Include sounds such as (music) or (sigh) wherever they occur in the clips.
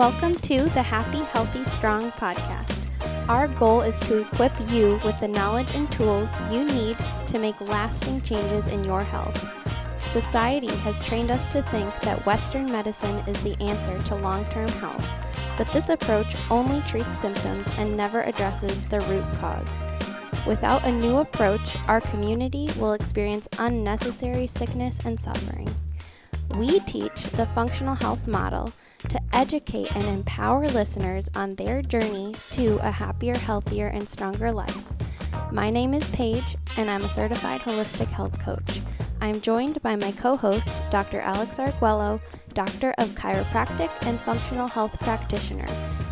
Welcome to the Happy, Healthy, Strong podcast. Our goal is to equip you with the knowledge and tools you need to make lasting changes in your health. Society has trained us to think that Western medicine is the answer to long term health, but this approach only treats symptoms and never addresses the root cause. Without a new approach, our community will experience unnecessary sickness and suffering. We teach the functional health model to educate and empower listeners on their journey to a happier, healthier, and stronger life. My name is Paige, and I'm a certified holistic health coach. I'm joined by my co host, Dr. Alex Arguello, Doctor of Chiropractic and Functional Health Practitioner.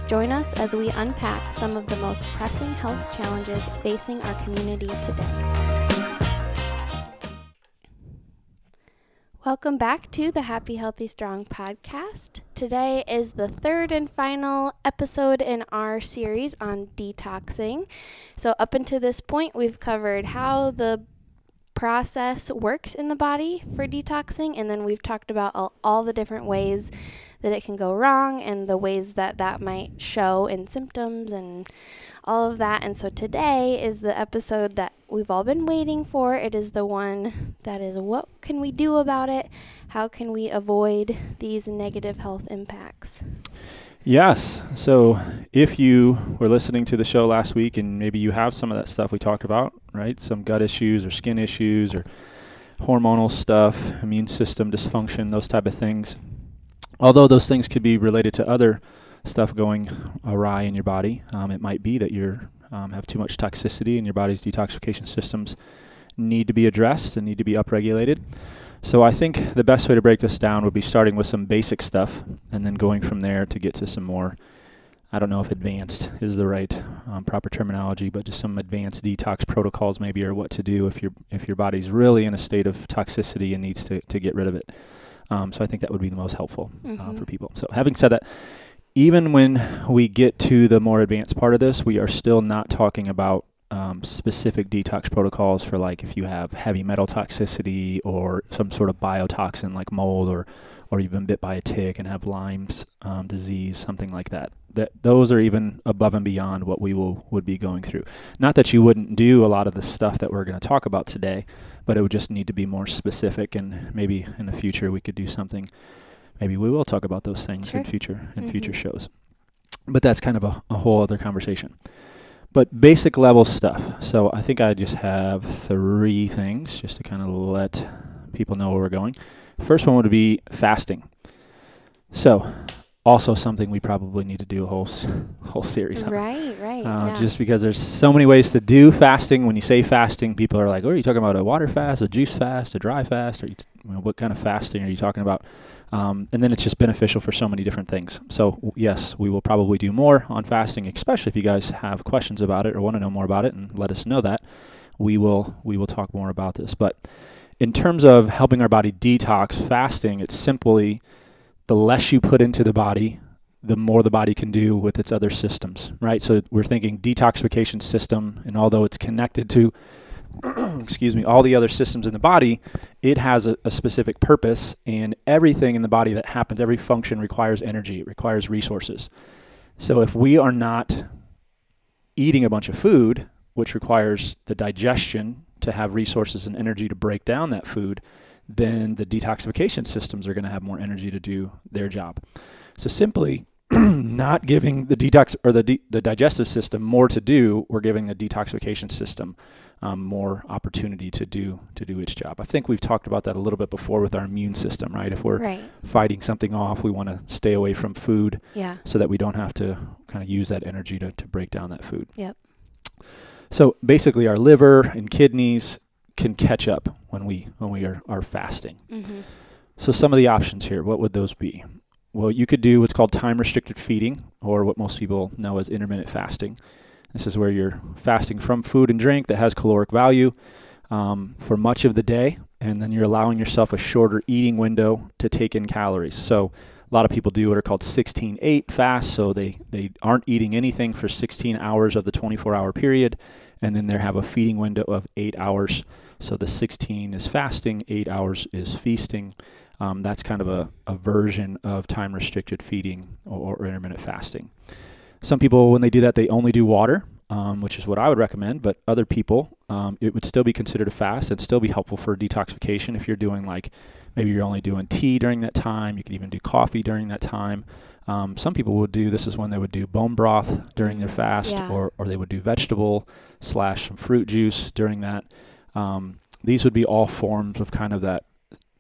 Join us as we unpack some of the most pressing health challenges facing our community today. Welcome back to the Happy, Healthy, Strong podcast. Today is the third and final episode in our series on detoxing. So, up until this point, we've covered how the process works in the body for detoxing, and then we've talked about all, all the different ways that it can go wrong and the ways that that might show in symptoms and all of that. And so today is the episode that we've all been waiting for. It is the one that is what can we do about it? How can we avoid these negative health impacts? Yes. So if you were listening to the show last week and maybe you have some of that stuff we talked about, right? Some gut issues or skin issues or hormonal stuff, immune system dysfunction, those type of things. Although those things could be related to other stuff going awry in your body. Um, it might be that you um, have too much toxicity and your body's detoxification systems need to be addressed and need to be upregulated. So I think the best way to break this down would be starting with some basic stuff and then going from there to get to some more. I don't know if advanced is the right um, proper terminology, but just some advanced detox protocols maybe or what to do if your if your body's really in a state of toxicity and needs to, to get rid of it. Um, so I think that would be the most helpful mm-hmm. uh, for people. So having said that, even when we get to the more advanced part of this, we are still not talking about um, specific detox protocols for like if you have heavy metal toxicity or some sort of biotoxin like mold or or you've been bit by a tick and have Lyme's um, disease, something like that. That those are even above and beyond what we will would be going through. Not that you wouldn't do a lot of the stuff that we're going to talk about today, but it would just need to be more specific. And maybe in the future we could do something maybe we will talk about those things sure. in future in mm-hmm. future shows. But that's kind of a, a whole other conversation. But basic level stuff. So I think I just have three things just to kind of let people know where we're going. First one would be fasting. So also something we probably need to do a whole (laughs) whole series on. Right, right. Uh, yeah. Just because there's so many ways to do fasting. When you say fasting, people are like, "Oh, are you talking about a water fast, a juice fast, a dry fast, or you, you know, what kind of fasting are you talking about?" Um, and then it's just beneficial for so many different things. So, yes, we will probably do more on fasting, especially if you guys have questions about it or want to know more about it and let us know that. We will we will talk more about this. But in terms of helping our body detox, fasting, it's simply the less you put into the body, the more the body can do with its other systems, right? So we're thinking detoxification system, and although it's connected to (clears throat) excuse me, all the other systems in the body, it has a, a, specific purpose, and everything in the body that happens, every function requires energy, it requires resources. So if we are not eating a bunch of food, which requires the digestion to have resources and energy to break down that food, then the detoxification systems are going to have more energy to do their job. So simply (clears throat) not giving the detox or the de- the digestive system more to do, we're giving the detoxification system um, more opportunity to do to do its job. I think we've talked about that a little bit before with our immune system, right? If we're right. fighting something off, we want to stay away from food, yeah. so that we don't have to kind of use that energy to to break down that food. Yep. So basically, our liver and kidneys can catch up when we when we are, are fasting. Mm-hmm. So some of the options here, what would those be? Well, you could do what's called time restricted feeding, or what most people know as intermittent fasting. This is where you're fasting from food and drink that has caloric value um, for much of the day, and then you're allowing yourself a shorter eating window to take in calories. So a lot of people do what are called 16-8 fasts, so they, they aren't eating anything for 16 hours of the 24-hour period, and then they have a feeding window of 8 hours. So the 16 is fasting, 8 hours is feasting. Um, that's kind of a, a version of time restricted feeding or, or, intermittent fasting. Some people, when they do that, they only do water, um, which is what I would recommend. But other people, um, it would still be considered a fast and still be helpful for detoxification if you're doing like maybe you're only doing tea during that time. You could even do coffee during that time. Um, some people would do this is when they would do bone broth during their fast, Yeah. or or they would do vegetable slash some fruit juice during that. Um, these would be all forms of kind of that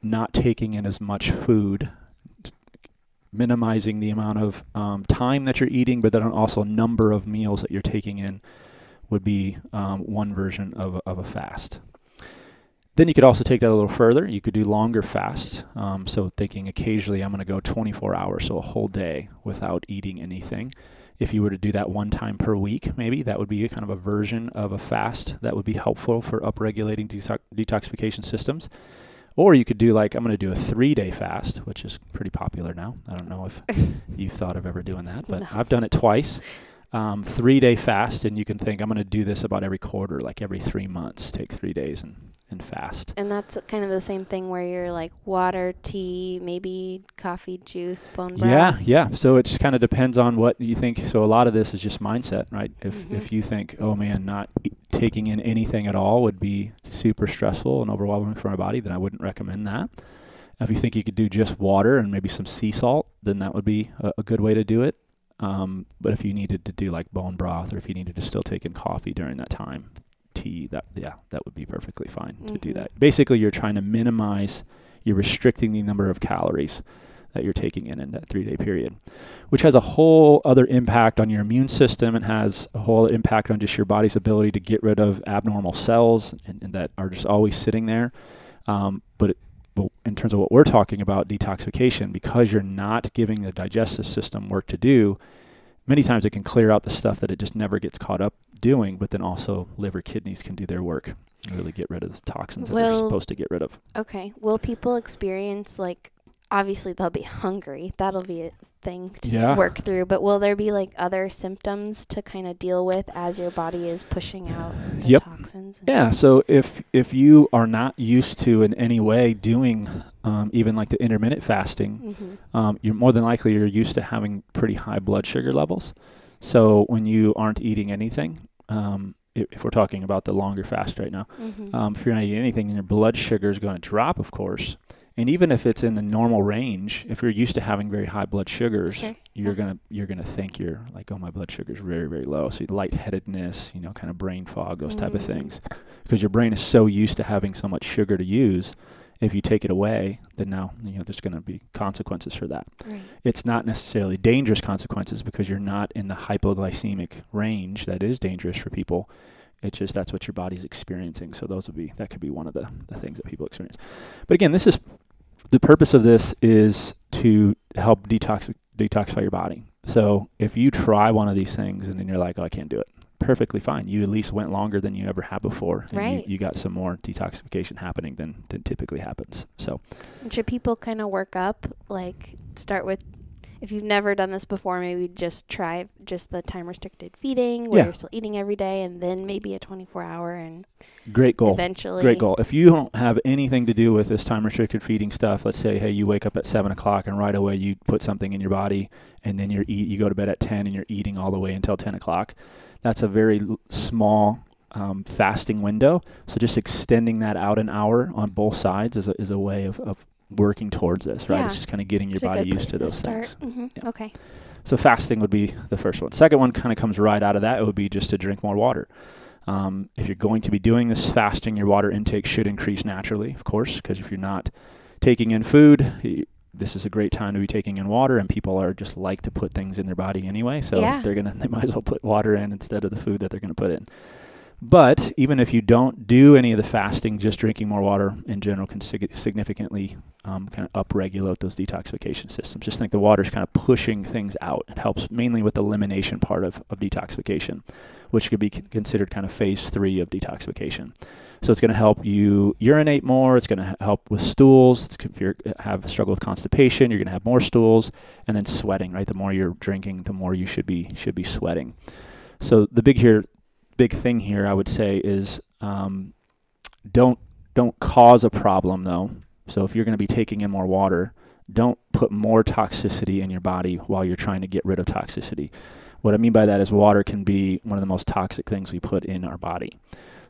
not taking in as much food, minimizing the amount of um, time that you're eating, but then also number of meals that you're taking in would be um, one version of of a fast. Then you could also take that a little further. You could do longer fasts. Um, so thinking occasionally I'm going to go 24 hours, so a whole day without eating anything. If you were to do that one time per week, maybe that would be a kind of a version of a fast that would be helpful for upregulating detox- detoxification systems. Or you could do like I'm going to do a three day fast, which is pretty popular now. I don't know if (laughs) you've thought of ever doing that, but No. I've done it twice. Um, three day fast, and you can think I'm going to do this about every quarter, like every three months. Take three days and, and fast. And that's kind of the same thing where you're like water, tea, maybe coffee, juice, bone broth. Yeah, yeah. So it just kind of depends on what you think. So a lot of this is just mindset, right? If Mhm. if you think, oh man, not e- taking in anything at all would be super stressful and overwhelming for my body, then I wouldn't recommend that. If you think you could do just water and maybe some sea salt, then that would be a, a good way to do it. Um, but if you needed to do like bone broth, or if you needed to still take in coffee during that time, tea, that yeah, that would be perfectly fine to do Mhm. that. Basically, you're trying to minimize, you're restricting the number of calories that you're taking in in that three day period, which has a whole other impact on your immune system and has a whole impact on just your body's ability to get rid of abnormal cells and, and that are just always sitting there. Um, but, it, but in terms of what we're talking about, detoxification, because you're not giving the digestive system work to do, many times it can clear out the stuff that it just never gets caught up doing, but then also liver, kidneys can do their work and really get rid of the toxins that they're supposed to get rid of. Okay. Will people experience like obviously they'll be hungry. That'll be a thing to Yeah. work through. But will there be like other symptoms to kind of deal with as your body is pushing out Yep. toxins? Yeah. So if if you are not used to in any way doing um, even like the intermittent fasting, Mm-hmm. um, you're more than likely you're used to having pretty high blood sugar levels. So when you aren't eating anything, um, if, if we're talking about the longer fast right now, Mm-hmm. um, if you're not eating anything, then your blood sugar is going to drop, of course. And even if it's in the normal range, if you're used to having very high blood sugars, Sure. you're Yeah. gonna you're gonna think you're like, oh, my blood sugar's very very low. So lightheadedness, you know, kind of brain fog, those type of Mm. things, because your brain is so used to having so much sugar to use. If you take it away, then now you know there's going to be consequences for that. right. It's not necessarily dangerous consequences because you're not in the hypoglycemic range that is dangerous for people. It's just that's what your body's experiencing. So those would be that could be one of the, the things that people experience. But again, this is the purpose of this is to help detox detoxify your body. So if you try one of these things and then you're like, oh, I can't do it, perfectly fine. You at least went longer than you ever have before, and Right. you, you got some more detoxification happening than than typically happens. So And should people kind of work up? Like start with, if you've never done this before, maybe just try just the time restricted feeding where Yeah. you're still eating every day, and then maybe a 24 hour, and great goal. eventually. Great goal. If you don't have anything to do with this time restricted feeding stuff, let's say, hey, you wake up at seven o'clock and right away you put something in your body, and then you're eat, you go to bed at ten and you're eating all the way until ten o'clock. That's a very l- small um, fasting window. So just extending that out an hour on both sides is a, is a way of, of working towards this, right? Yeah. It's just kind of getting your It's body used to those things. hmm Yeah. Okay. So fasting would be the first one. Second one kind of comes right out of that. It would be just to drink more water. Um, if you're going to be doing this fasting, your water intake should increase naturally, of course, because if you're not taking in food, y- this is a great time to be taking in water, and people are just like to put things in their body anyway. So Yeah. they're gonna (laughs) they might as well put water in instead of the food that they're gonna put in. But even if you don't do any of the fasting, just drinking more water in general can sig- significantly um, kind of upregulate those detoxification systems. Just think the water is kind of pushing things out. It helps mainly with the elimination part of, of detoxification, which could be c- considered kind of phase three of detoxification. So it's going to help you urinate more. It's going to help with stools. It's, if you have a struggle with constipation, you're going to have more stools, and then sweating. Right, the more you're drinking, the more you should be should be sweating. So the big here, big thing here, I would say, is um, don't don't cause a problem though. So if you're going to be taking in more water, don't put more toxicity in your body while you're trying to get rid of toxicity. What I mean by that is water can be one of the most toxic things we put in our body.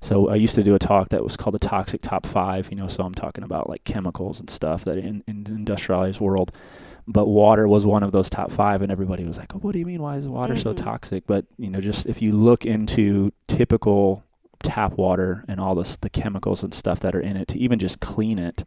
So I used to do a talk that was called the toxic top five, you know, so I'm talking about like chemicals and stuff that in, in industrialized world. But water was one of those top five and everybody was like, oh, what do you mean? Why is water so Mhm. toxic? But, you know, just if you look into typical tap water and all this, the chemicals and stuff that are in it to even just clean it,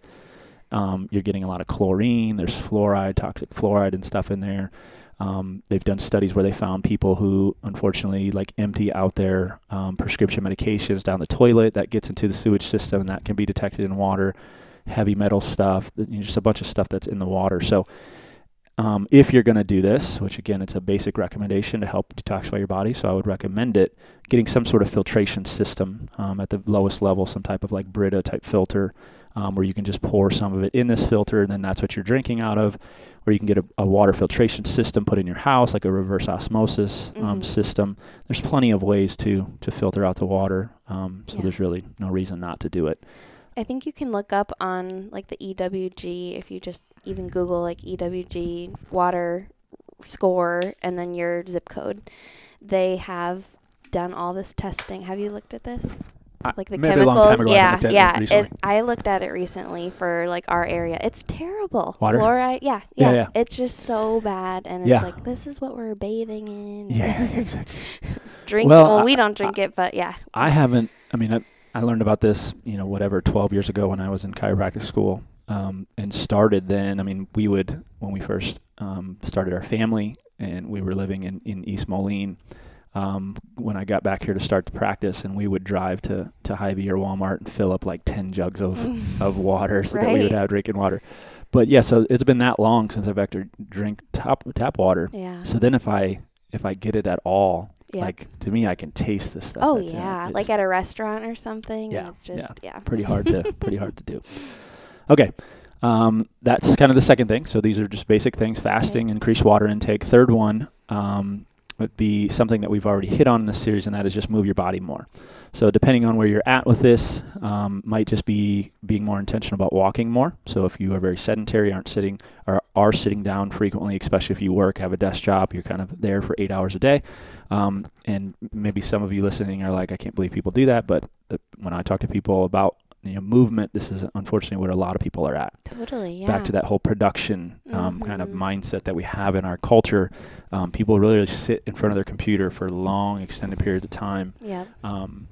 um, you're getting a lot of chlorine. There's fluoride, toxic fluoride and stuff in there. Um, they've done studies where they found people who, unfortunately, like empty out their um, prescription medications down the toilet. That gets into the sewage system, and that can be detected in water. Heavy metal stuff, th- you know, just a bunch of stuff that's in the water. So, um, if you're going to do this, which again, it's a basic recommendation to help detoxify your body, so I would recommend it. Getting some sort of filtration system um, at the lowest level, some type of like Brita type filter, um, where you can just pour some of it in this filter, and then that's what you're drinking out of or you can get a, a water filtration system put in your house, like a reverse osmosis um, Mhm. system. There's plenty of ways to to filter out the water, um, so Yeah. there's really no reason not to do it. I think you can look up on like the EWG if you just even Google like EWG water score and then your zip code. They have done all this testing. Have you looked at this? Like the maybe chemicals? ago, I yeah, looked at it yeah. I looked at it recently for like our area. It's terrible. Water? Fluoride. Yeah, Yeah, yeah. yeah. It's just so bad, and it's Yeah. like this is what we're bathing in. Yeah, (laughs) exactly. Drink. Well, Well, I- we don't drink it, but yeah. I haven't. I mean, I, learned about this, you know, whatever, 12 years ago when I was in chiropractic school, um, and started then. I mean, we would when we first um, started our family, and we were living in in East Moline. Um, when I got back here to start the practice, and we would drive to to Hy-Vee or Walmart and fill up like 10 jugs of (laughs) of water so that we would have drinking water. But yeah, so it's been that long since I've actually drink tap tap water. Yeah. So then if I if I get it at all, yeah. like to me, I can taste the stuff. oh that's in it. yeah, like at a restaurant or something. Yeah, It's just yeah. pretty hard to (laughs) pretty hard to do. Okay. Um, that's kind of the second thing. So these are just basic things: fasting, increase water intake. Third one um, would be something that we've already hit on in this series, and that is just move your body more. So depending on where you're at with this, um, might just be being more intentional about walking more. So if you are very sedentary, aren't sitting or are sitting down frequently, especially if you work, have a desk job, you're kind of there for eight hours a day. Um, and maybe some of you listening are like, I can't believe people do that. But uh, when I talk to people about you know movement, this is unfortunately where a lot of people are at Totally. Yeah. back to that whole production um, kind of Mhm. mindset that we have in our culture. Um, people really sit in front of their computer for long, extended periods of time, Yep. um,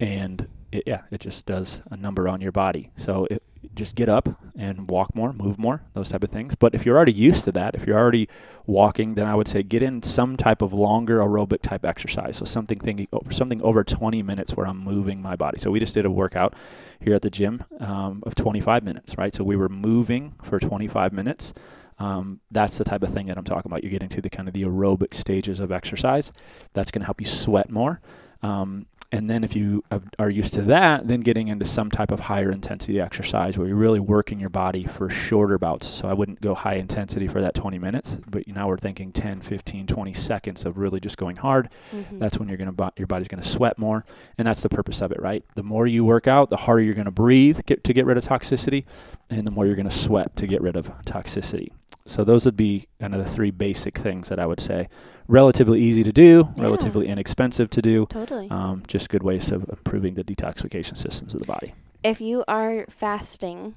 and it, yeah, it just does a number on your body. So it, just get up and walk more, move more, those type of things. But if you're already used to that, if you're already walking, then I would say get in some type of longer aerobic type exercise. So something thinking over something over 20 minutes where I'm moving my body. So we just did a workout here at the gym um, of 25 minutes, right? So we were moving for 25 minutes. Um, that's the type of thing that I'm talking about. You're getting to the kind of the aerobic stages of exercise. That's going to help you sweat more. Um, and then if you are used to that, then getting into some type of higher intensity exercise where you're really working your body for shorter bouts. So I wouldn't go high intensity for that 20 minutes, but now we're thinking 10, 15, 20 seconds of really just going hard. Mhm. That's when you're going to your body's going to sweat more, and that's the purpose of it, right? The more you work out, the harder you're going to breathe get, to get rid of toxicity, and the more you're going to sweat to get rid of toxicity. So those would be kind of the three basic things that I would say. Relatively easy to do, Yeah. relatively inexpensive to do. totally. Um, just good ways of improving the detoxification systems of the body. if you are fasting,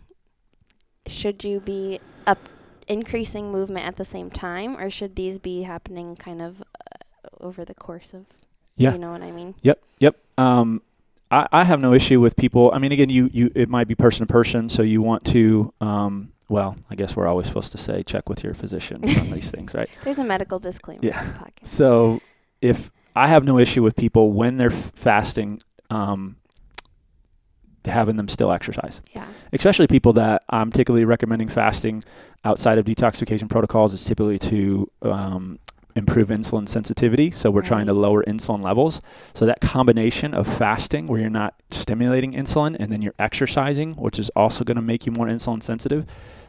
should you be up increasing movement at the same time, or should these be happening kind of uh, over the course of? Yeah. You know what I mean? Yep, yep. Um, I, I have no issue with people. I mean, again, you, you it might be person to person, so you want to. Um, well, I guess we're always supposed to say check with your physician on (laughs) these things, right? There's a medical disclaimer Yeah. on the podcast. So if I have no issue with people when they're f- fasting, um, having them still exercise, Yeah. especially people that I'm typically recommending fasting outside of detoxification protocols is typically to um, improve insulin sensitivity. So we're trying to lower insulin levels. So that combination of fasting, where you're not stimulating insulin, and then you're exercising, which is also going to make you more insulin sensitive.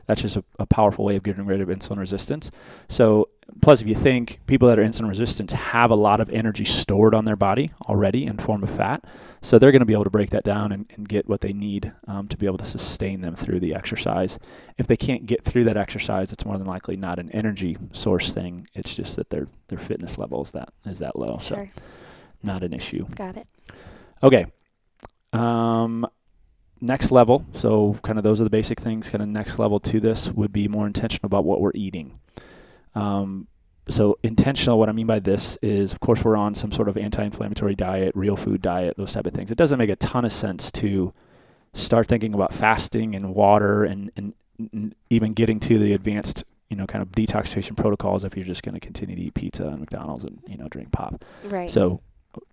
That's just a, a powerful way of getting rid of insulin resistance. So plus, if you think people that are insulin resistant have a lot of energy stored on their body already in form of fat, so they're going to be able to break that down and, and get what they need um, to be able to sustain them through the exercise. If they can't get through that exercise, it's more than likely not an energy source thing. It's just that their their fitness level is that is that low. Sure. So not an issue. Got it. Okay. Um, next level. So kind of those are the basic things. Kind of next level to this would be more intentional about what we're eating. Um, so intentional what i mean by this is of course we're on some sort of anti-inflammatory diet real food diet those type of things it doesn't make a ton of sense to start thinking about fasting and water and, and, and even getting to the advanced you know kind of detoxification protocols if you're just going to continue to eat pizza and mcdonald's and you know drink pop Right. so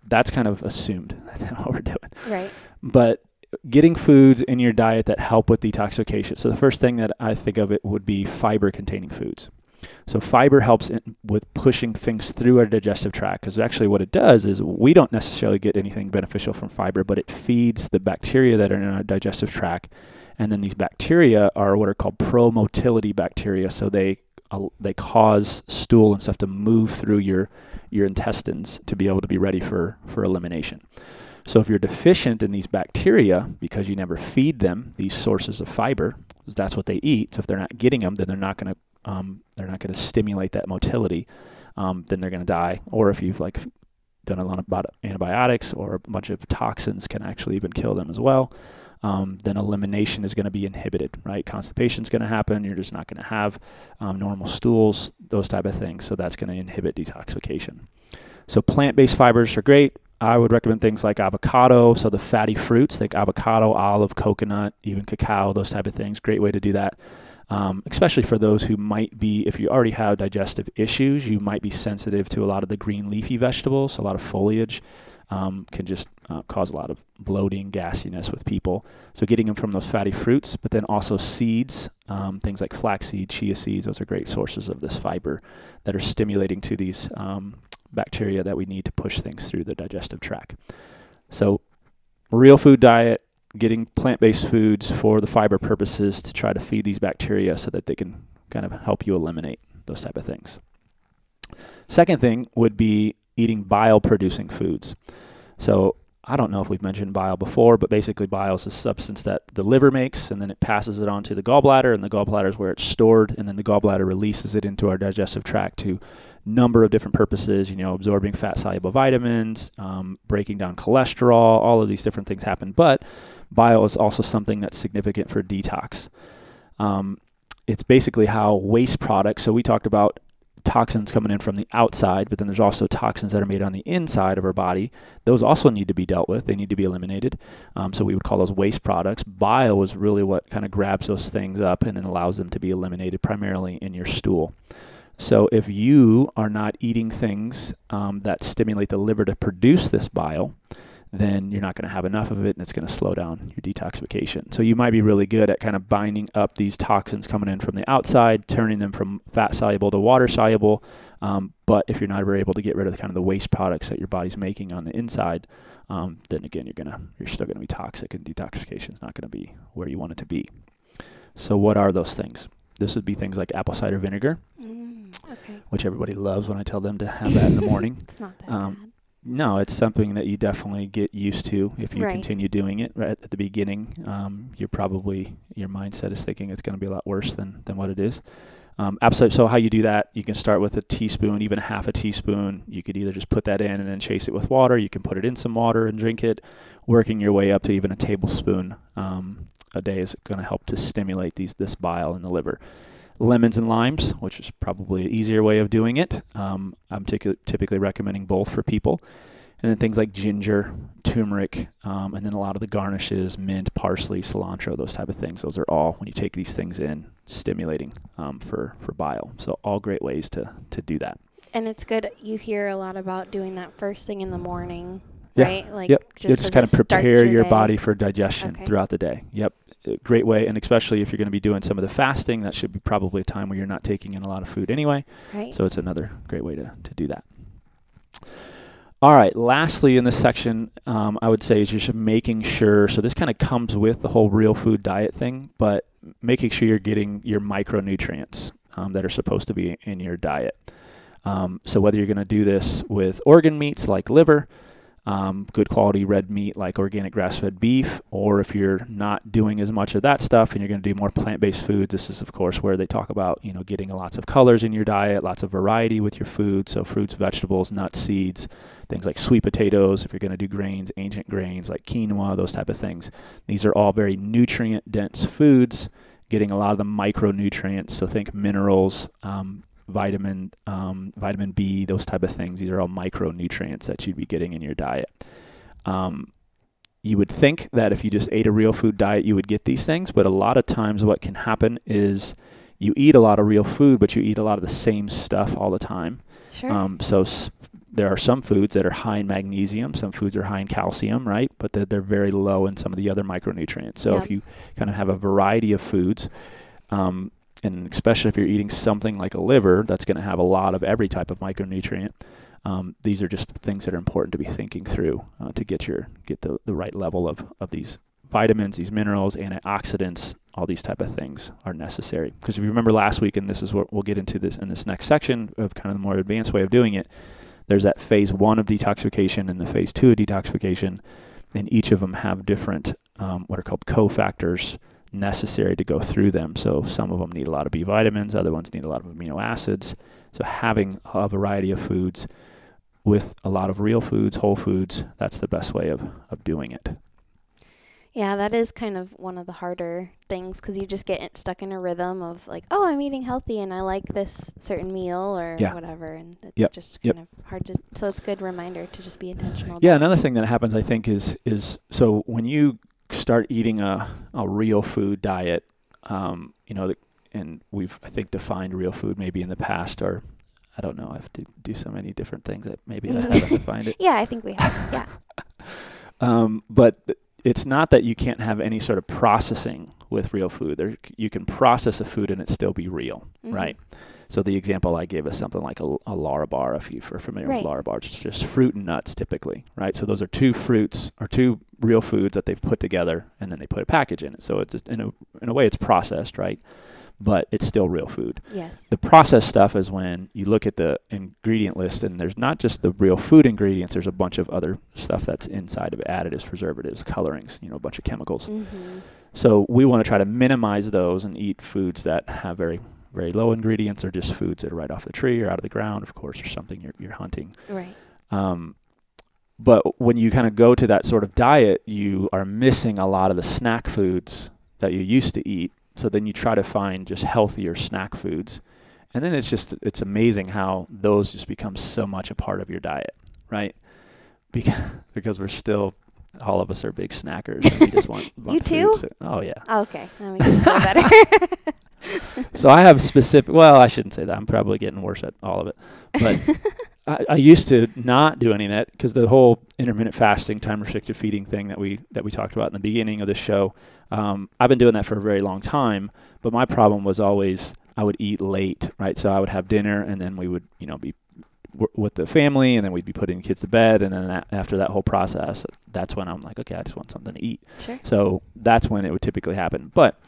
that's kind of assumed (laughs) that's what we're doing right. but getting foods in your diet that help with detoxification. So the first thing that I think of it would be fiber containing foods. So fiber helps with pushing things through our digestive tract because actually what it does is we don't necessarily get anything beneficial from fiber, but it feeds the bacteria that are in our digestive tract. And then these bacteria are what are called promotility bacteria. So they uh, they cause stool and stuff to move through your your intestines to be able to be ready for for elimination. So if you're deficient in these bacteria because you never feed them these sources of fiber, that's what they eat. So if they're not getting them, then they're not going to um, they're not going to stimulate that motility. Um, then they're going to die. Or if you've like done a lot of antibiotics or a bunch of toxins can actually even kill them as well. Um, then elimination is going to be inhibited, right? Constipation is going to happen. You're just not going to have um, normal stools, those type of things. So that's going to inhibit detoxification. So plant-based fibers are great. I would recommend things like avocado, so the fatty fruits like avocado, olive, coconut, even cacao, those type of things. Great way to do that. Um, especially for those who might be, if you already have digestive issues, you might be sensitive to a lot of the green leafy vegetables. A lot of foliage um, can just uh, cause a lot of bloating, gassiness with people. So getting them from those fatty fruits, but then also seeds, um, things like flaxseed, chia seeds, those are great sources of this fiber that are stimulating to these um, bacteria that we need to push things through the digestive tract. So, real food diet, getting plant based foods for the fiber purposes to try to feed these bacteria so that they can kind of help you eliminate those type of things. Second thing would be eating bile producing foods. So, I don't know if we've mentioned bile before, but basically, bile is a substance that the liver makes, and then it passes it on to the gallbladder, and the gallbladder is where it's stored, and then the gallbladder releases it into our digestive tract to number of different purposes. You know, absorbing fat soluble vitamins, um, breaking down cholesterol, all of these different things happen. But bile is also something that's significant for detox. Um, it's basically how waste products. So we talked about toxins coming in from the outside, but then there's also toxins that are made on the inside of our body. Those also need to be dealt with. They need to be eliminated. Um, so we would call those waste products. Bile is really what kind of grabs those things up and then allows them to be eliminated primarily in your stool. So if you are not eating things um, that stimulate the liver to produce this bile, then you're not going to have enough of it and it's going to slow down your detoxification. So you might be really good at kind of binding up these toxins coming in from the outside, turning them from fat soluble to water soluble. Um, but if you're not ever able to get rid of the kind of the waste products that your body's making on the inside, um, then again you're gonna you're still gonna be toxic and detoxification is not gonna be where you want it to be. So what are those things? This would be things like apple cider vinegar, Mm, okay. which everybody loves when I tell them to have that in the (laughs) morning. It's not that Um, No, it's something that you definitely get used to if you Right. continue doing it right at the beginning. Um, you're probably your mindset is thinking it's going to be a lot worse than than what it is. Um, absolutely. So how you do that? You can start with a teaspoon, even half a teaspoon. You could either just put that in and then chase it with water. You can put it in some water and drink it. Working your way up to even a tablespoon um, a day is going to help to stimulate these this bile in the liver lemons and limes, which is probably an easier way of doing it. Um, I'm tic- typically recommending both for people. And then things like ginger, turmeric, um, and then a lot of the garnishes, mint, parsley, cilantro, those type of things. Those are all, when you take these things in, stimulating um, for, for bile. So all great ways to, to do that. And it's good. You hear a lot about doing that first thing in the morning, Yeah. right? Like Yep. just, You'll just kind of prepare your day. body for digestion Okay. throughout the day. Yep. Great way. And especially if you're going to be doing some of the fasting, that should be probably a time where you're not taking in a lot of food anyway. right? So it's another great way to, to do that. All right. Lastly, in this section, um, I would say is just making sure. So this kind of comes with the whole real food diet thing, but making sure you're getting your micronutrients um, that are supposed to be in your diet. Um, so whether you're going to do this with organ meats like liver, um, good quality red meat like organic grass-fed beef, or if you're not doing as much of that stuff and you're going to do more plant-based foods, this is of course where they talk about you know getting lots of colors in your diet, lots of variety with your food, so fruits, vegetables, nuts, seeds, things like sweet potatoes. If you're going to do grains, ancient grains like quinoa, those type of things, these are all very nutrient-dense foods. Getting a lot of the micronutrients, so think minerals, um, vitamin, um, vitamin B, those type of things. These are all micronutrients that you'd be getting in your diet. Um, you would think that if you just ate a real food diet, you would get these things, but a lot of times what can happen is you eat a lot of real food, but you eat a lot of the same stuff all the time. Sure. Um, so s- there are some foods that are high in magnesium, some foods are high in calcium, right? But they're, they're very low in some of the other micronutrients. So Yep. if you kind of have a variety of foods, um, and especially if you're eating something like a liver, that's going to have a lot of every type of micronutrient. Um, these are just things that are important to be thinking through uh, to get your get the, the right level of, of these vitamins, these minerals, antioxidants, all these type of things are necessary. Because if you remember last week, and this is what we'll get into this in this next section of kind of the more advanced way of doing it, there's that phase one of detoxification and the phase two of detoxification, and each of them have different um, what are called cofactors necessary to go through them. So some of them need a lot of B vitamins, other ones need a lot of amino acids. So having a variety of foods with a lot of real foods, whole foods, that's the best way of, of doing it. Yeah, that is kind of one of the harder things because you just get stuck in a rhythm of like, oh, I'm eating healthy and I like this certain meal or Yeah. whatever, and it's Yep, just yep. kind of hard to. So it's a good reminder to just be intentional. Yeah, another thing that happens, I think, is is so when you start eating a, a real food diet, um, you know, and we've I think defined real food maybe in the past, or I don't know, I have to do so many different things that maybe I haven't (laughs) defined it. Yeah, I think we have. Yeah. (laughs) Um, but th- it's not that you can't have any sort of processing with real food. There, you can process a food and it still be real, Mhm. right? So the example I gave is something like a, a Lara bar, if you're familiar Right. with Lara bars. It's just fruit and nuts typically, right? So those are two fruits or two real foods that they've put together and then they put a package in it. So it's just, in a in a way it's processed, right? But it's still real food. Yes. The processed stuff is when you look at the ingredient list and there's not just the real food ingredients, there's a bunch of other stuff that's inside of it, additives, preservatives, colorings, you know, a bunch of chemicals. Mm-hmm. So we want to try to minimize those and eat foods that have very very low ingredients or just foods that are right off the tree or out of the ground, of course, or something you're you're hunting. Right. Um, but when you kind of go to that sort of diet, you are missing a lot of the snack foods that you used to eat. So then you try to find just healthier snack foods. And then it's just it's amazing how those just become so much a part of your diet, right? Because (laughs) because we're still all of us are big snackers. And we just want, (laughs) want too? foods that- oh yeah. Oh, okay. That makes me feel better. (laughs) (laughs) So I have specific. Well, I shouldn't say that. I'm probably getting worse at all of it. But (laughs) I, I used to not do any of that because the whole intermittent fasting, time restricted feeding thing that we that we talked about in the beginning of this show. Um, I've been doing that for a very long time. But my problem was always I would eat late, right? So I would have dinner and then we would, you know, be w- with the family and then we'd be putting the kids to bed and then that, after that whole process, that's when I'm like, okay, I just want something to eat. sure. So that's when it would typically happen. But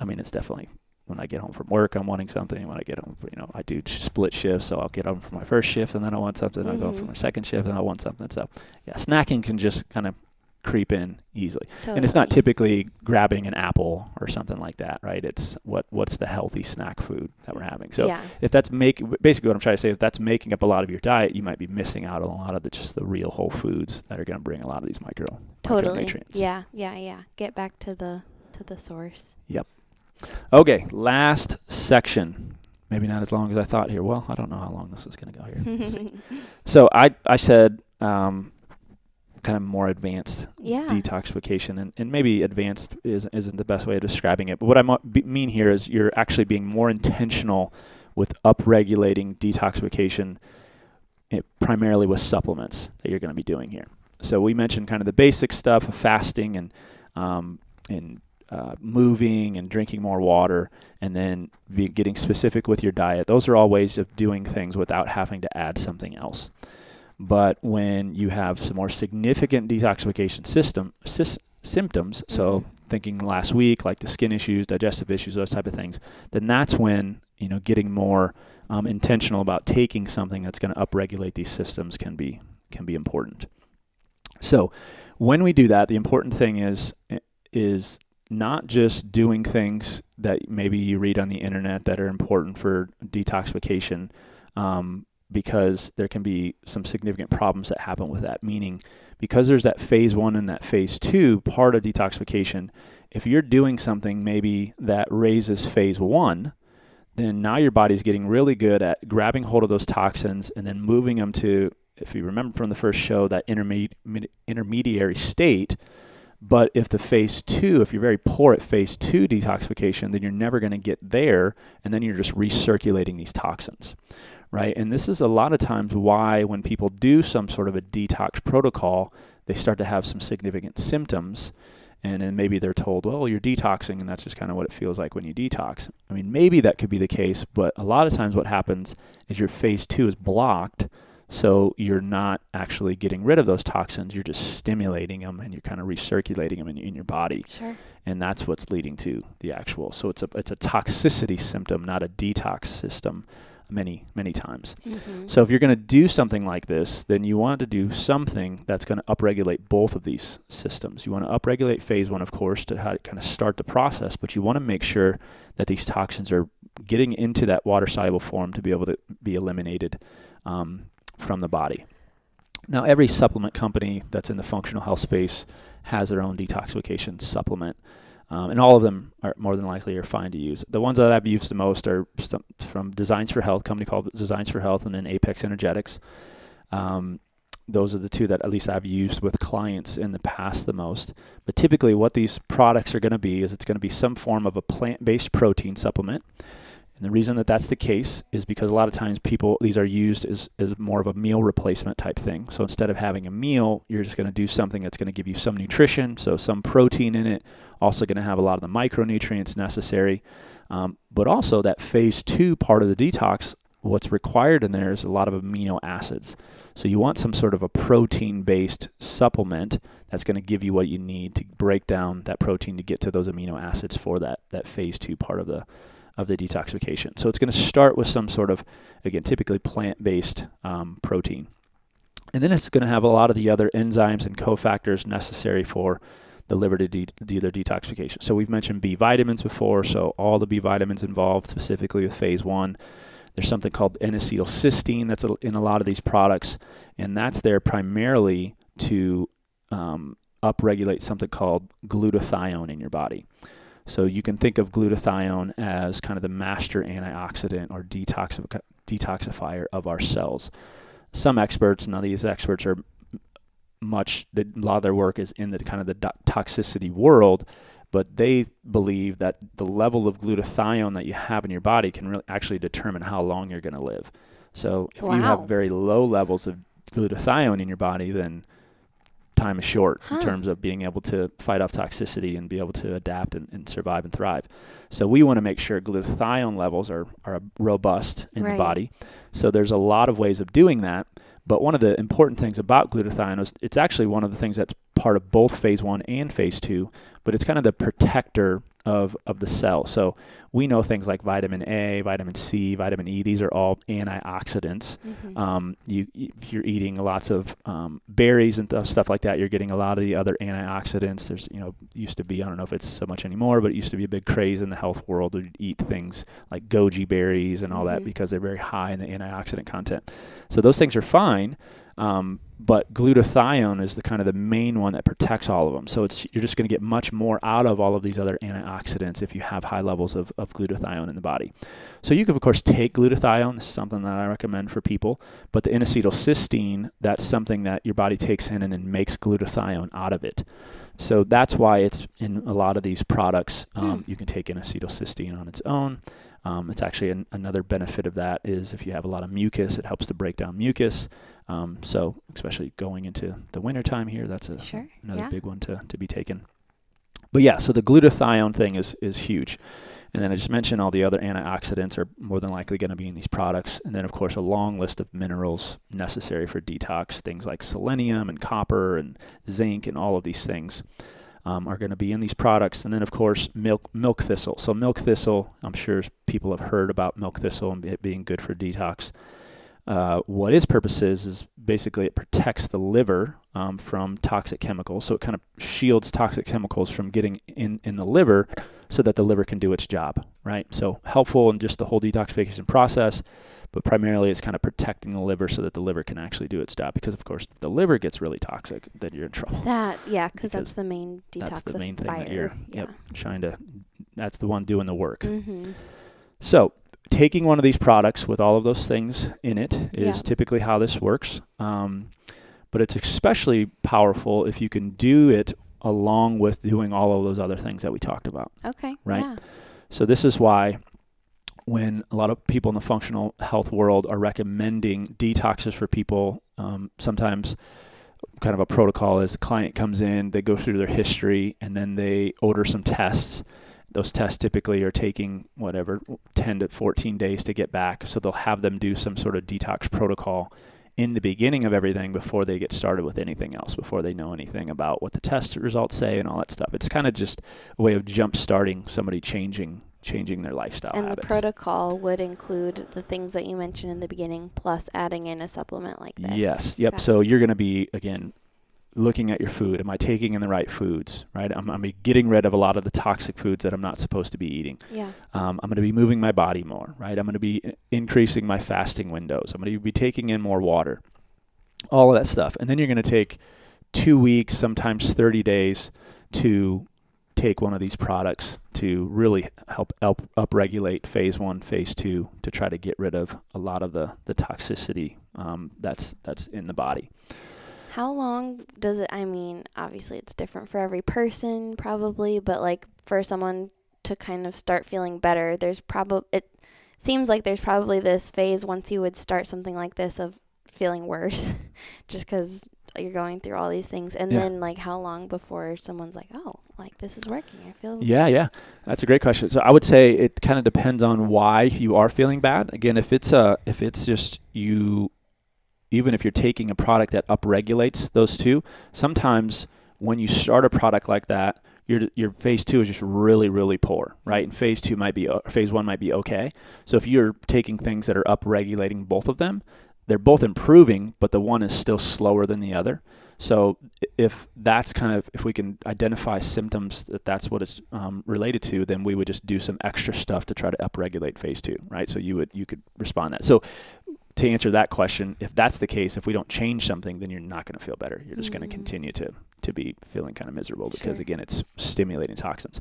I mean, it's definitely when I get home from work, I'm wanting something. When I get home, you know, I do split shifts, so I'll get home for my first shift and then I want something. I'll go for Mhm. my second shift and I want something. So yeah, snacking can just kind of creep in easily. Totally. And it's not typically grabbing an apple or something like that, right? It's what what's the healthy snack food that we're having. So yeah. if that's make basically what I'm trying to say, if that's making up a lot of your diet, you might be missing out on a lot of the just the real whole foods that are going to bring a lot of these micro Totally. micronutrients. Yeah. Yeah. Yeah. Get back to the to the source. Okay, last section. Maybe not as long as I thought here. Well, I don't know how long this is going to go here. (laughs) So I I said um, kind of more advanced yeah. detoxification, and, and maybe advanced is, isn't the best way of describing it. But what I mo- be- mean here is you're actually being more intentional with upregulating detoxification, it, primarily with supplements that you're going to be doing here. So we mentioned kind of the basic stuff of fasting and um, and uh, moving and drinking more water, and then be getting specific with your diet. Those are all ways of doing things without having to add something else. But when you have some more significant detoxification system sys- symptoms, so Mhm. thinking last week, like the skin issues, digestive issues, those type of things, then that's when you know getting more um, intentional about taking something that's going to upregulate these systems can be can be important. So, when we do that, the important thing is is not just doing things that maybe you read on the internet that are important for detoxification, um, because there can be some significant problems that happen with that. Meaning, because there's that phase one and that phase two part of detoxification, if you're doing something maybe that raises phase one, then now your body's getting really good at grabbing hold of those toxins and then moving them to, if you remember from the first show, that intermediate, intermediary state. But if the phase two, if you're very poor at phase two detoxification, then you're never going to get there, and then you're just recirculating these toxins, right? And this is a lot of times why when people do some sort of a detox protocol, they start to have some significant symptoms and then maybe they're told, well, you're detoxing, and that's just kind of what it feels like when you detox. I mean, maybe that could be the case, but a lot of times what happens is your phase two is blocked, so you're not actually getting rid of those toxins. You're just stimulating them, and you're kind of recirculating them in, in your body. Sure. And that's what's leading to the actual. So it's a it's a toxicity symptom, not a detox system many, many times. Mm-hmm. So if you're going to do something like this, then you want to do something that's going to upregulate both of these systems. You want to upregulate phase one, of course, to kind of start the process, but you want to make sure that these toxins are getting into that water soluble form to be able to be eliminated um, from the body. Now, every supplement company that's in the functional health space has their own detoxification supplement. Um, and all of them are more than likely are fine to use. The ones that I've used the most are from Designs for Health, company called Designs for Health, and then Apex Energetics. Um, those are the two that at least I've used with clients in the past the most. But typically, what these products are going to be is it's going to be some form of a plant-based protein supplement. And the reason that that's the case is because a lot of times people, these are used as, as more of a meal replacement type thing. So instead of having a meal, you're just going to do something that's going to give you some nutrition, so some protein in it, also going to have a lot of the micronutrients necessary. Um, but also that phase two part of the detox, what's required in there is a lot of amino acids. So you want some sort of a protein based supplement that's going to give you what you need to break down that protein to get to those amino acids for that, that phase two part of the of the detoxification. So it's going to start with some sort of, again, typically plant based um, protein. And then it's going to have a lot of the other enzymes and cofactors necessary for the liver to do their detoxification. So we've mentioned B vitamins before, so all the B vitamins involved specifically with phase one. There's something called N-acetylcysteine that's in a lot of these products, and that's there primarily to um, upregulate something called glutathione in your body. So you can think of glutathione as kind of the master antioxidant or detoxifier of our cells. Some experts, none of these experts are much, a lot of their work is in the kind of the toxicity world, but they believe that the level of glutathione that you have in your body can really actually determine how long you're going to live. So if wow. you have very low levels of glutathione in your body, then time is short huh. in terms of being able to fight off toxicity and be able to adapt and, and survive and thrive. So we want to make sure glutathione levels are, are robust in right. the body. So there's a lot of ways of doing that. But one of the important things about glutathione is it's actually one of the things that's part of both phase one and phase two, but it's kind of the protector of, of the cell. So we know things like vitamin A, vitamin C, vitamin E. These are all antioxidants. Mm-hmm. Um, you, if you're eating lots of um, berries and th- stuff like that, you're getting a lot of the other antioxidants. There's, you know, used to be I don't know if it's so much anymore, but it used to be a big craze in the health world to eat things like goji berries and all mm-hmm. that because they're very high in the antioxidant content. So those things are fine. Um, but glutathione is the kind of the main one that protects all of them. So it's you're just going to get much more out of all of these other antioxidants if you have high levels of, of glutathione in the body. So you can of course take glutathione. This is something that I recommend for people. But the N-acetylcysteine, that's something that your body takes in and then makes glutathione out of it. So that's why it's in a lot of these products. Um, hmm. You can take N-acetylcysteine on its own. Um, it's actually an, another benefit of that is if you have a lot of mucus, it helps to break down mucus. Um, so especially going into the wintertime here, that's a, sure. another yeah. big one to, to be taken. But yeah, so the glutathione thing is is huge. And then I just mentioned all the other antioxidants are more than likely going to be in these products. And then, of course, a long list of minerals necessary for detox, things like selenium and copper and zinc and all of these things. Um, are going to be in these products. And then, of course, milk milk thistle. So milk thistle, I'm sure people have heard about milk thistle and it being good for detox. Uh, what its purpose is is basically it protects the liver um, from toxic chemicals. So it kind of shields toxic chemicals from getting in in the liver, so that the liver can do its job. Right. So helpful in just the whole detoxification process, but primarily it's kind of protecting the liver so that the liver can actually do its job. Because of course, if the liver gets really toxic, then you're in trouble. That yeah, because that's the main detoxifier. That's the main thing that you're yeah. yep, trying to. That's the one doing the work. Mm-hmm. So, taking one of these products with all of those things in it is Yeah. typically how this works. Um, but it's especially powerful if you can do it along with doing all of those other things that we talked about. Okay. Right. Yeah. So, this is why when a lot of people in the functional health world are recommending detoxes for people, um, sometimes kind of a protocol is the client comes in, they go through their history, and then they order some tests. Those tests typically are taking whatever 10 to 14 days to get back. So they'll have them do some sort of detox protocol in the beginning of everything before they get started with anything else, before they know anything about what the test results say and all that stuff. It's kind of just a way of jump starting somebody changing changing their lifestyle And the protocol would include the things that you mentioned in the beginning, plus adding in a supplement like this. Yes. Yep. Got So you're going to be again looking at your food. Am I taking in the right foods? Right. I'm, I'm getting rid of a lot of the toxic foods that I'm not supposed to be eating. Yeah. Um, I'm going to be moving my body more. Right. I'm going to be increasing my fasting windows. I'm going to be taking in more water. All of that stuff, and then you're going to take two weeks, sometimes 30 days, to take one of these products to really help help upregulate phase one, phase two, to try to get rid of a lot of the the toxicity um, that's that's in the body. How long does it? I mean, obviously it's different for every person, probably, but like for someone to kind of start feeling better, there's probably it seems like there's probably this phase once you would start something like this of feeling worse, (laughs) just because you're going through all these things, and Yeah. then like how long before someone's like, oh, like this is working, I feel Yeah, yeah, that's a great question. So I would say it kind of depends on why you are feeling bad. Again, if it's a if it's just you, even if you're taking a product that upregulates those two, sometimes when you start a product like that, your your phase two is just really really poor, right? And phase two might be phase one might be okay. So if you're taking things that are upregulating both of them, they're both improving, but the one is still slower than the other. So if that's kind of if we can identify symptoms that that's what it's um, related to, then we would just do some extra stuff to try to upregulate phase two, right? So you would you could respond that. So to answer that question, if that's the case, if we don't change something, then you're not going to feel better. You're just going Mm. to continue to to be feeling kind of miserable because Sure. again, it's stimulating toxins.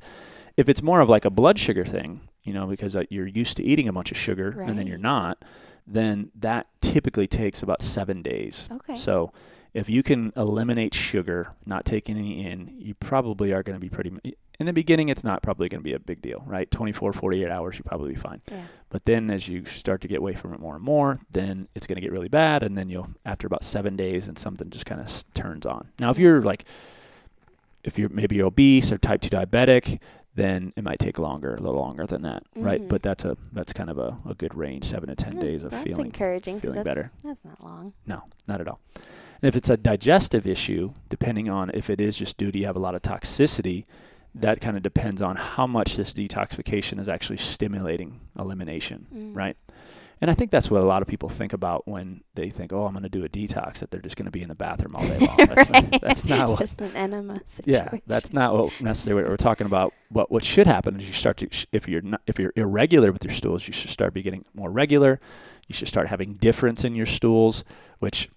If it's more of like a blood sugar thing, you know, because uh, you're used to eating a bunch of sugar and then you're not, then that typically takes about seven days. Okay. So if you can eliminate sugar, not taking any in, you probably are going to be pretty. In the beginning, it's not probably going to be a big deal, right? 24, 48 hours, you probably be fine. yeah. But then as you start to get away from it more and more, then it's going to get really bad. And then you'll, after about seven days, and something just kind of turns on. Now, if you're like, if you're maybe you're obese or type 2 diabetic, then it might take longer, a little longer than that, right? Mhm. But that's a that's kind of a, a good range, seven to ten Mm, days of that's feeling encouraging feeling that's, better. That's not long. no, not at all. And if it's a digestive issue, depending on if it is just due to you have a lot of toxicity, that kind of depends on how much this detoxification is actually stimulating elimination, Mm. right? And I think that's what a lot of people think about when they think, "Oh, I'm going to do a detox," that they're just going to be in the bathroom all day long. That's, Right. not, that's not (laughs) what. Just an enema situation. Yeah, that's not what necessarily what we're talking about. What what should happen is you start to if you're not, if you're irregular with your stools, you should start be getting more regular. You should start having difference in your stools, which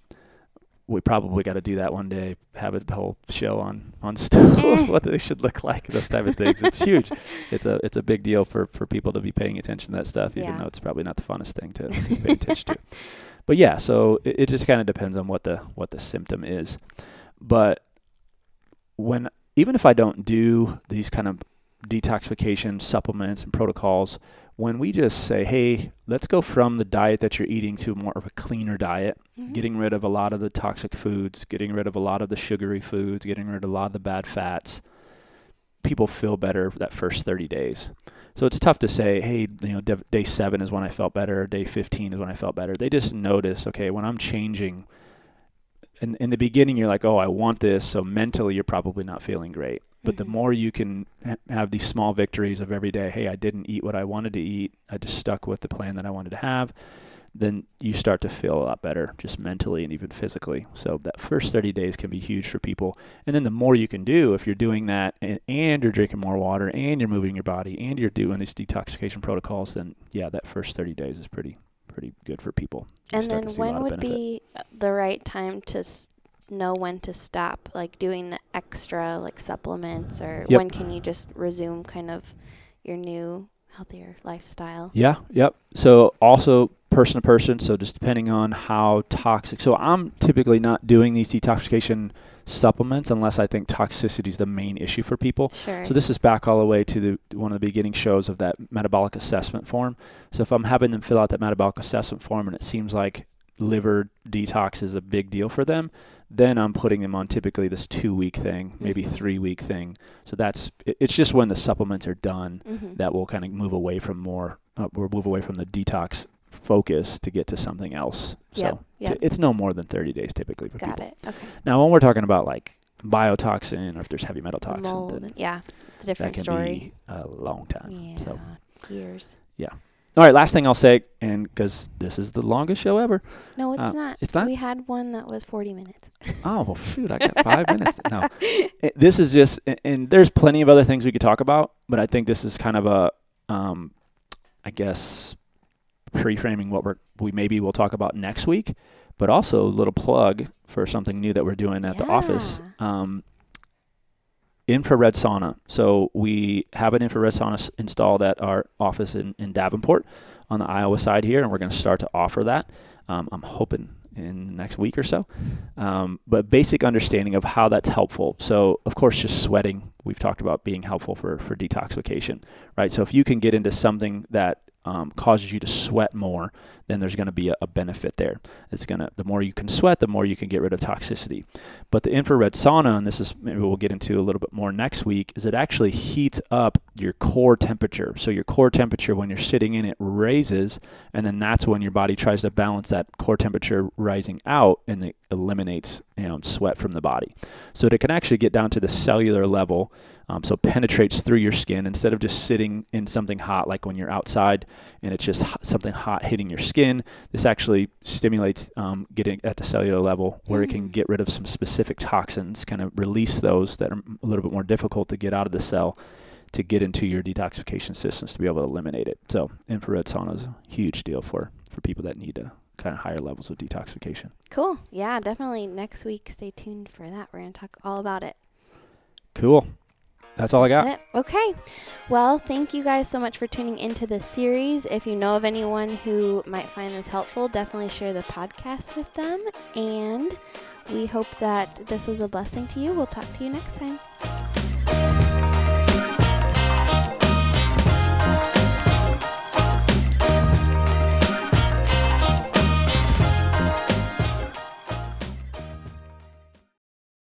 we probably got to do that one day. Have a whole show on on (laughs) stools, eh. what they should look like, those type of things. It's huge. (laughs) It's a it's a big deal for for people to be paying attention to that stuff, even Yeah. though it's probably not the funnest thing to pay attention to. (laughs) But yeah, so it, it just kind of depends on what the what the symptom is. But when even if I don't do these kind of detoxification supplements and protocols, when we just say, hey, let's go from the diet that you're eating to more of a cleaner diet, Mhm. getting rid of a lot of the toxic foods, getting rid of a lot of the sugary foods, getting rid of a lot of the bad fats, people feel better that first 30 days. So it's tough to say, hey, you know, day seven is when I felt better, day 15 is when I felt better. They just notice, okay, when I'm changing in, in the beginning you're like, oh, I want this, so mentally you're probably not feeling great. But the Mhm. more you can ha- have these small victories of every day, hey, I didn't eat what I wanted to eat, I just stuck with the plan that I wanted to have, then you start to feel a lot better just mentally and even physically. So that first 30 days can be huge for people. And then the more you can do, if you're doing that and, and you're drinking more water and you're moving your body and you're doing these detoxification protocols, then yeah, that first 30 days is pretty pretty good for people. You And then to see a lot when would benefit. be the right time to s- know when to stop, like doing the extra like supplements, or Yep. when can you just resume kind of your new healthier lifestyle? Yeah, yep. So also person to person, so just depending on how toxic. So I'm typically not doing these detoxification supplements unless I think toxicity is the main issue for people. Sure. So this is back all the way to the one of the beginning shows of that metabolic assessment form. So if I'm having them fill out that metabolic assessment form and it seems like liver detox is a big deal for them, then I'm putting them on typically this two week thing, maybe Mhm. three week thing. So that's it- it's just when the supplements are done mm-hmm. that will kind of move away from more uh, we'll move away from the detox focus to get to something else. Yep, So yep. t- it's no more than 30 days typically for Got people. it. Okay. Now when we're talking about like biotoxin or if there's heavy metal toxin, mold. then yeah, it's a different that can story. be a long time. Yeah. So Years. Yeah. All right, last thing I'll say, and because this is the longest show ever. No, it's Uh, not. it's not? We had one that was 40 minutes. Oh well, (laughs) shoot, I got five minutes. No, (laughs) It- this is just, and, and there's plenty of other things we could talk about, but I think this is kind of a, um, I guess, pre-framing what we're we maybe we'll talk about next week, but also a little plug for something new that we're doing at the office. Um, infrared sauna. So we have an infrared sauna installed at our office in, in Davenport on the Iowa side here, and we're going to start to offer that. Um, I'm hoping in the next week or so. Um, but basic understanding of how that's helpful. So of course, just sweating. We've talked about being helpful for for detoxification, right? So if you can get into something that um, causes you to sweat more, then there's going to be a, a benefit there. It's going to the more you can sweat, the more you can get rid of toxicity. But the infrared sauna, and this is maybe we'll get into a little bit more next week, is it actually heats up your core temperature. So your core temperature when you're sitting in it raises, and then that's when your body tries to balance that core temperature rising out, and it eliminates you know sweat from the body. So it can actually get down to the cellular level. Um, so penetrates through your skin instead of just sitting in something hot like when you're outside and it's just hot, something hot hitting your skin. This actually stimulates um, getting at the cellular level where it can Hmm. get rid of some specific toxins, kind of release those that are a little bit more difficult to get out of the cell to get into your detoxification systems to be able to eliminate it. So infrared sauna is a huge deal for, for people that need uh, kind of higher levels of detoxification. Cool. Yeah, definitely next week. Stay tuned for that. We're going to talk all about it. Cool. That's all I got. That's. Okay. Well, thank you guys so much for tuning into this series. If you know of anyone who might find this helpful, definitely share the podcast with them. And we hope that this was a blessing to you. We'll talk to you next time.